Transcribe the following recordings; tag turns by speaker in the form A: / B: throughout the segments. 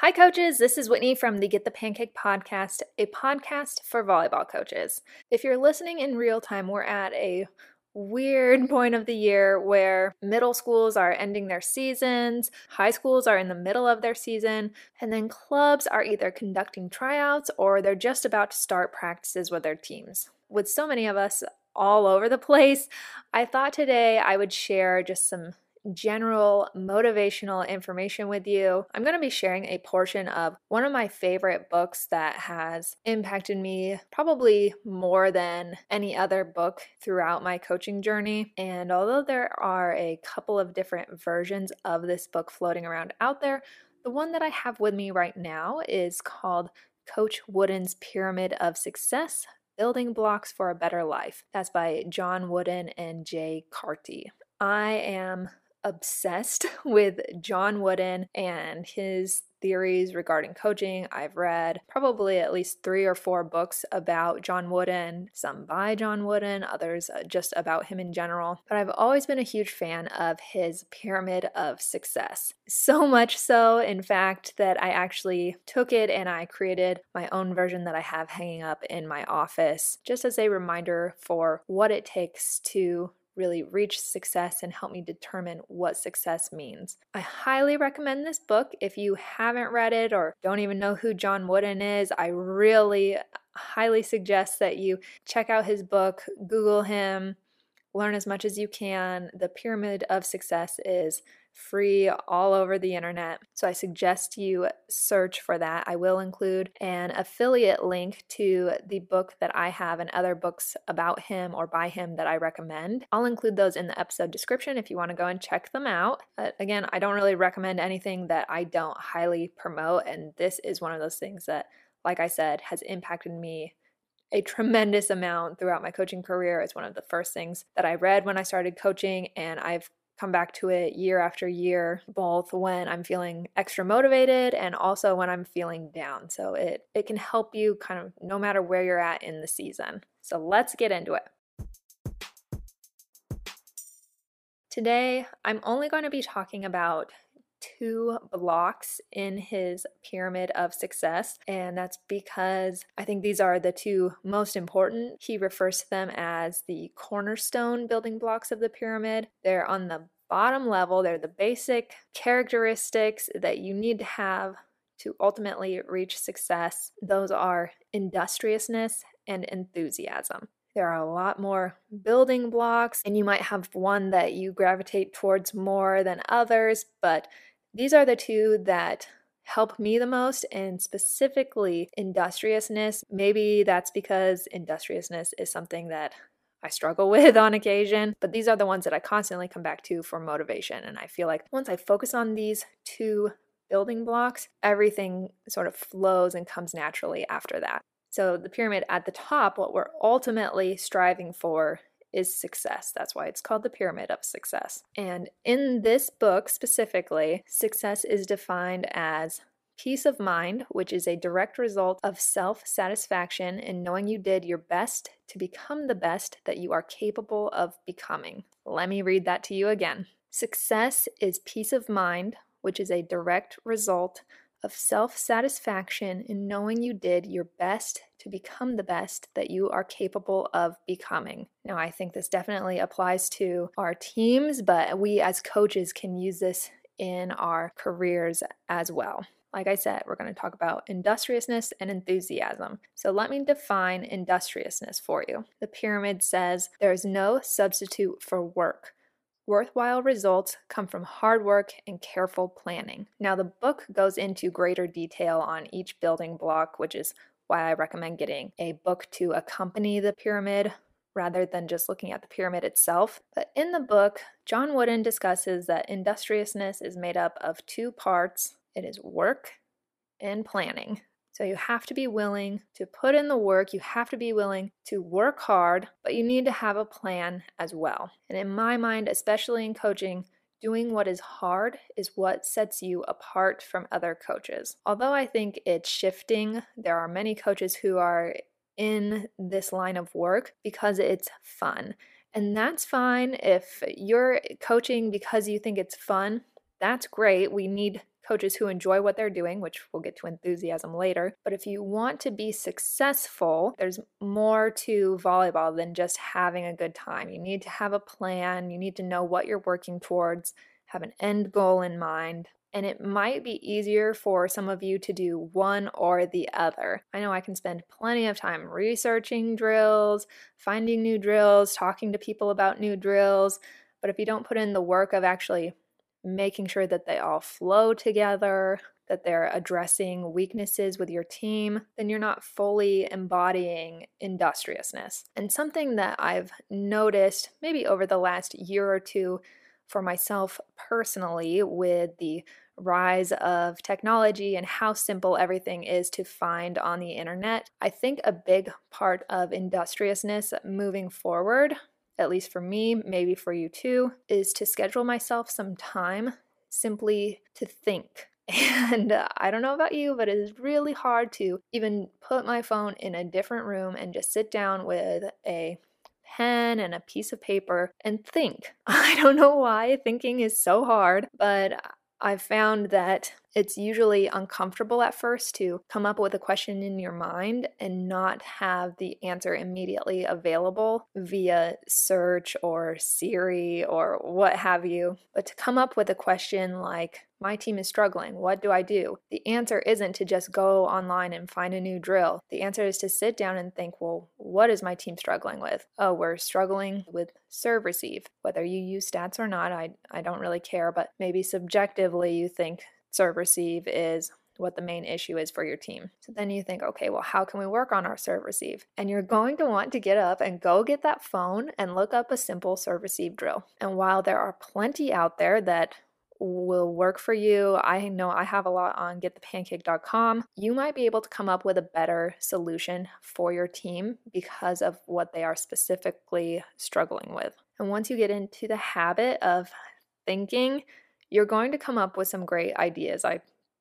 A: Hi, coaches. This is Whitney from the Get the Pancake podcast, a podcast for volleyball coaches. If you're listening in real time, we're at a weird point of the year where middle schools are ending their seasons, high schools are in the middle of their season, and then clubs are either conducting tryouts or they're just about to start practices with their teams. With so many of us all over the place, I thought today I would share just some general motivational information with you. I'm going to be sharing a portion of one of my favorite books that has impacted me probably more than any other book throughout my coaching journey. And although there are a couple of different versions of this book floating around out there, the one that I have with me right now is called Coach Wooden's Pyramid of Success Building Blocks for a Better Life. That's by John Wooden and Jay Carty. I am obsessed with John Wooden and his theories regarding coaching. I've read probably at least three or four books about John Wooden, some by John Wooden, others uh, just about him in general. But I've always been a huge fan of his pyramid of success. So much so, in fact, that I actually took it and I created my own version that I have hanging up in my office just as a reminder for what it takes to really reach success and help me determine what success means. I highly recommend this book. If you haven't read it or don't even know who John Wooden is, I really highly suggest that you check out his book, Google him, learn as much as you can. The Pyramid of Success is free all over the internet. So I suggest you search for that. I will include an affiliate link to the book that I have and other books about him or by him that I recommend. I'll include those in the episode description if you want to go and check them out. But again, I don't really recommend anything that I don't highly promote, and this is one of those things that, like I said, has impacted me a tremendous amount throughout my coaching career. It's one of the first things that I read when I started coaching, and I've come back to it year after year both when i'm feeling extra motivated and also when i'm feeling down. So it it can help you kind of no matter where you're at in the season. So let's get into it. Today i'm only going to be talking about two blocks in his pyramid of success, and that's because I think these are the two most important. He refers to them as the cornerstone building blocks of the pyramid. They're on the bottom level, they're the basic characteristics that you need to have to ultimately reach success. Those are industriousness and enthusiasm. There are a lot more building blocks, and you might have one that you gravitate towards more than others, but these are the two that help me the most, and specifically industriousness. Maybe that's because industriousness is something that I struggle with on occasion, but these are the ones that I constantly come back to for motivation. And I feel like once I focus on these two building blocks, everything sort of flows and comes naturally after that. So, the pyramid at the top, what we're ultimately striving for is success. That's why it's called the pyramid of success. And in this book specifically, success is defined as peace of mind, which is a direct result of self satisfaction in knowing you did your best to become the best that you are capable of becoming. Let me read that to you again. Success is peace of mind, which is a direct result of self satisfaction in knowing you did your best to become the best that you are capable of becoming. Now, I think this definitely applies to our teams, but we as coaches can use this in our careers as well. Like I said, we're going to talk about industriousness and enthusiasm. So let me define industriousness for you. The pyramid says there is no substitute for work. Worthwhile results come from hard work and careful planning. Now, the book goes into greater detail on each building block, which is why I recommend getting a book to accompany the pyramid rather than just looking at the pyramid itself. But in the book, John Wooden discusses that industriousness is made up of two parts it is work and planning. So you have to be willing to put in the work, you have to be willing to work hard, but you need to have a plan as well. And in my mind, especially in coaching, doing what is hard is what sets you apart from other coaches. Although I think it's shifting, there are many coaches who are in this line of work because it's fun. And that's fine if you're coaching because you think it's fun. That's great. We need coaches who enjoy what they're doing, which we'll get to enthusiasm later. But if you want to be successful, there's more to volleyball than just having a good time. You need to have a plan, you need to know what you're working towards, have an end goal in mind. And it might be easier for some of you to do one or the other. I know I can spend plenty of time researching drills, finding new drills, talking to people about new drills. But if you don't put in the work of actually making sure that they all flow together, that they're addressing weaknesses with your team, then you're not fully embodying industriousness. And something that I've noticed maybe over the last year or two for myself personally with the rise of technology and how simple everything is to find on the internet. I think a big part of industriousness moving forward, at least for me, maybe for you too, is to schedule myself some time simply to think. And uh, I don't know about you, but it is really hard to even put my phone in a different room and just sit down with a pen and a piece of paper and think. I don't know why thinking is so hard, but I've found that it's usually uncomfortable at first to come up with a question in your mind and not have the answer immediately available via search or Siri or what have you. But to come up with a question like, my team is struggling. What do I do? The answer isn't to just go online and find a new drill. The answer is to sit down and think, well, what is my team struggling with? Oh, we're struggling with serve receive. Whether you use stats or not, I, I don't really care, but maybe subjectively you think serve receive is what the main issue is for your team. So then you think, okay, well, how can we work on our serve receive? And you're going to want to get up and go get that phone and look up a simple serve receive drill. And while there are plenty out there that will work for you. I know I have a lot on getthepancake.com. You might be able to come up with a better solution for your team because of what they are specifically struggling with. And once you get into the habit of thinking, you're going to come up with some great ideas. I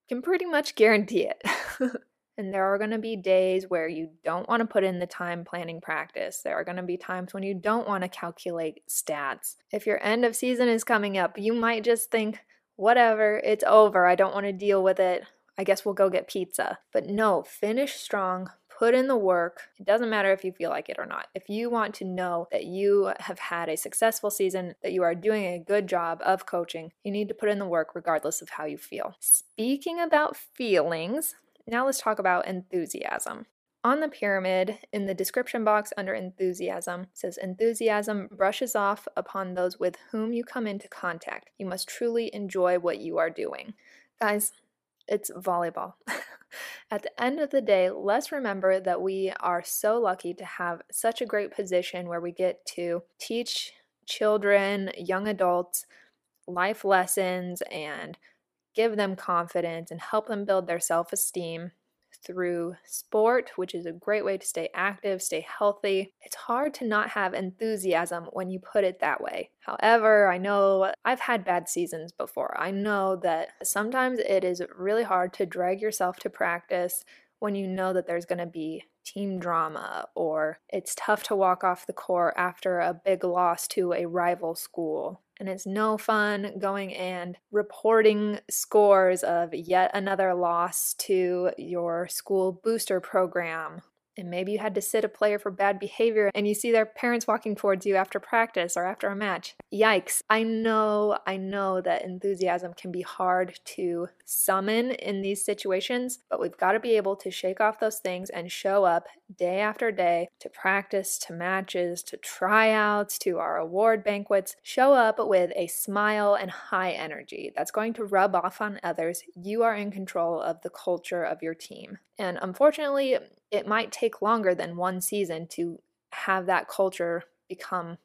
A: can pretty much guarantee it. And there are going to be days where you don't want to put in the time planning practice. There are going to be times when you don't want to calculate stats. If your end of season is coming up, you might just think, whatever, it's over. I don't want to deal with it. I guess we'll go get pizza. But no, finish strong, put in the work. It doesn't matter if you feel like it or not. If you want to know that you have had a successful season, that you are doing a good job of coaching, you need to put in the work regardless of how you feel. Speaking about feelings, now let's talk about enthusiasm. On the pyramid, in the description box under enthusiasm, says enthusiasm brushes off upon those with whom you come into contact. You must truly enjoy what you are doing. Guys, it's volleyball. At the end of the day, let's remember that we are so lucky to have such a great position where we get to teach children, young adults, life lessons and give them confidence and help them build their self esteem through sport, which is a great way to stay active, stay healthy. It's hard to not have enthusiasm when you put it that way. However, I know I've had bad seasons before. I know that sometimes it is really hard to drag yourself to practice when you know that there's going to be team drama or it's tough to walk off the court after a big loss to a rival school. And it's no fun going and reporting scores of yet another loss to your school booster program and maybe you had to sit a player for bad behavior and you see their parents walking towards you after practice or after a match. Yikes. I know, I know that enthusiasm can be hard to summon in these situations, but we've got to be able to shake off those things and show up day after day to practice, to matches, to tryouts, to our award banquets. Show up with a smile and high energy. That's going to rub off on others. You are in control of the culture of your team. And unfortunately, it might take longer than one season to have that culture become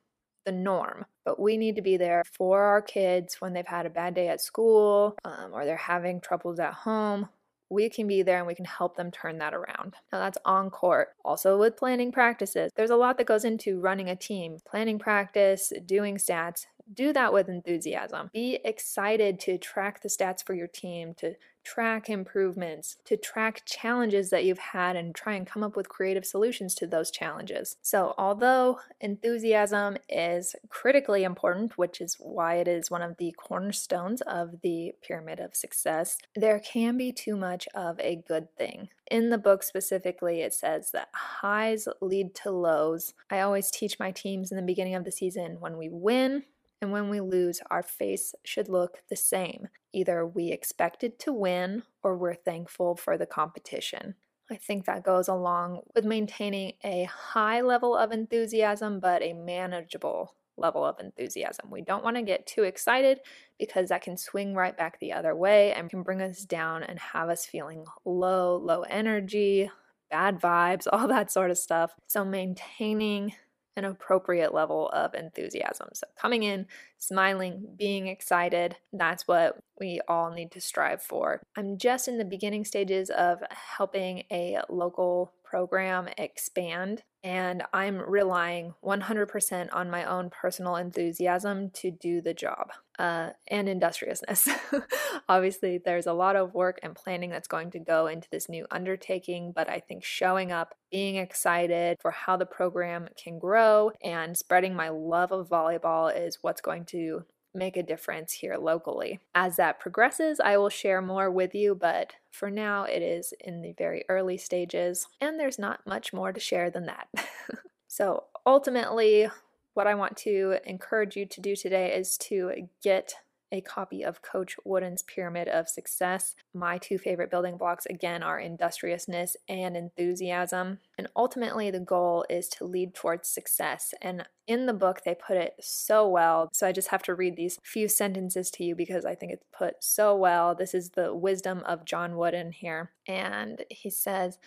A: the norm. But we need to be there for our kids when they've had a bad day at school um, or they're having troubles at home. We can be there and we can help them turn that around. Now, that's on court. Also, with planning practices, there's a lot that goes into running a team planning practice, doing stats, do that with enthusiasm. Be excited to track the stats for your team, to track improvements, to track challenges that you've had, and try and come up with creative solutions to those challenges. So, although enthusiasm is critically important, which is why it is one of the cornerstones of the pyramid of success, there can be too much of a good thing. In the book specifically, it says that highs lead to lows. I always teach my teams in the beginning of the season when we win, and when we lose, our face should look the same. Either we expected to win or we're thankful for the competition. I think that goes along with maintaining a high level of enthusiasm, but a manageable level of enthusiasm. We don't want to get too excited because that can swing right back the other way and can bring us down and have us feeling low, low energy, bad vibes, all that sort of stuff. So, maintaining an appropriate level of enthusiasm. So, coming in, smiling, being excited, that's what we all need to strive for. I'm just in the beginning stages of helping a local program expand, and I'm relying 100% on my own personal enthusiasm to do the job uh, and industriousness. Obviously, there's a lot of work and planning that's going to go into this new undertaking, but I think showing up, being excited for how the program can grow, and spreading my love of volleyball is what's going to make a difference here locally. As that progresses, I will share more with you, but for now, it is in the very early stages, and there's not much more to share than that. so, ultimately, what I want to encourage you to do today is to get a copy of Coach Wooden's Pyramid of Success. My two favorite building blocks, again, are industriousness and enthusiasm. And ultimately, the goal is to lead towards success. And in the book, they put it so well. So I just have to read these few sentences to you because I think it's put so well. This is the wisdom of John Wooden here. And he says,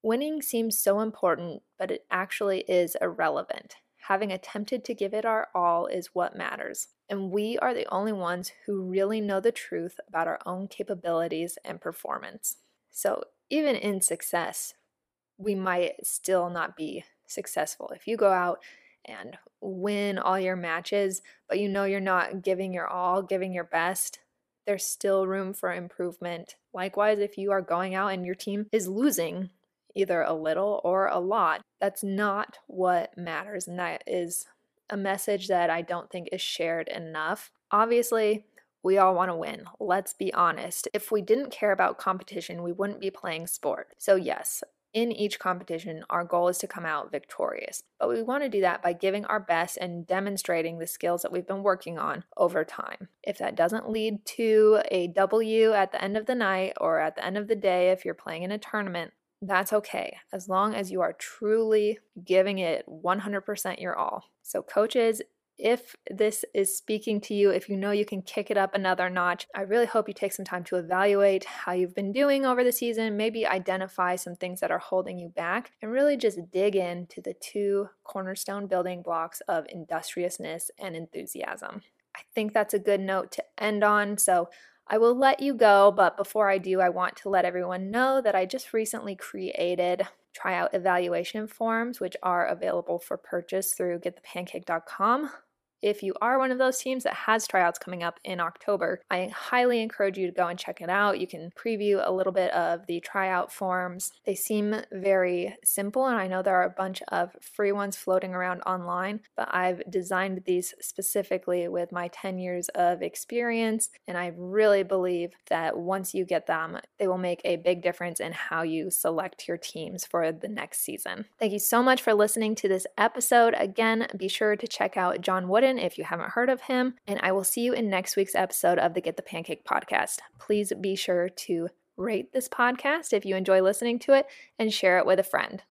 A: Winning seems so important, but it actually is irrelevant. Having attempted to give it our all is what matters and we are the only ones who really know the truth about our own capabilities and performance. So, even in success, we might still not be successful. If you go out and win all your matches, but you know you're not giving your all, giving your best, there's still room for improvement. Likewise, if you are going out and your team is losing either a little or a lot, that's not what matters. And that is a message that I don't think is shared enough. Obviously, we all want to win. Let's be honest. If we didn't care about competition, we wouldn't be playing sport. So, yes, in each competition, our goal is to come out victorious. But we want to do that by giving our best and demonstrating the skills that we've been working on over time. If that doesn't lead to a W at the end of the night or at the end of the day, if you're playing in a tournament, that's okay as long as you are truly giving it 100% your all. So, coaches, if this is speaking to you, if you know you can kick it up another notch, I really hope you take some time to evaluate how you've been doing over the season, maybe identify some things that are holding you back, and really just dig into the two cornerstone building blocks of industriousness and enthusiasm. I think that's a good note to end on. So, I will let you go, but before I do, I want to let everyone know that I just recently created tryout evaluation forms, which are available for purchase through getthepancake.com. If you are one of those teams that has tryouts coming up in October, I highly encourage you to go and check it out. You can preview a little bit of the tryout forms. They seem very simple, and I know there are a bunch of free ones floating around online, but I've designed these specifically with my 10 years of experience, and I really believe that once you get them, they will make a big difference in how you select your teams for the next season. Thank you so much for listening to this episode. Again, be sure to check out John Wooden if you haven't heard of him. And I will see you in next week's episode of the Get the Pancake podcast. Please be sure to rate this podcast if you enjoy listening to it and share it with a friend.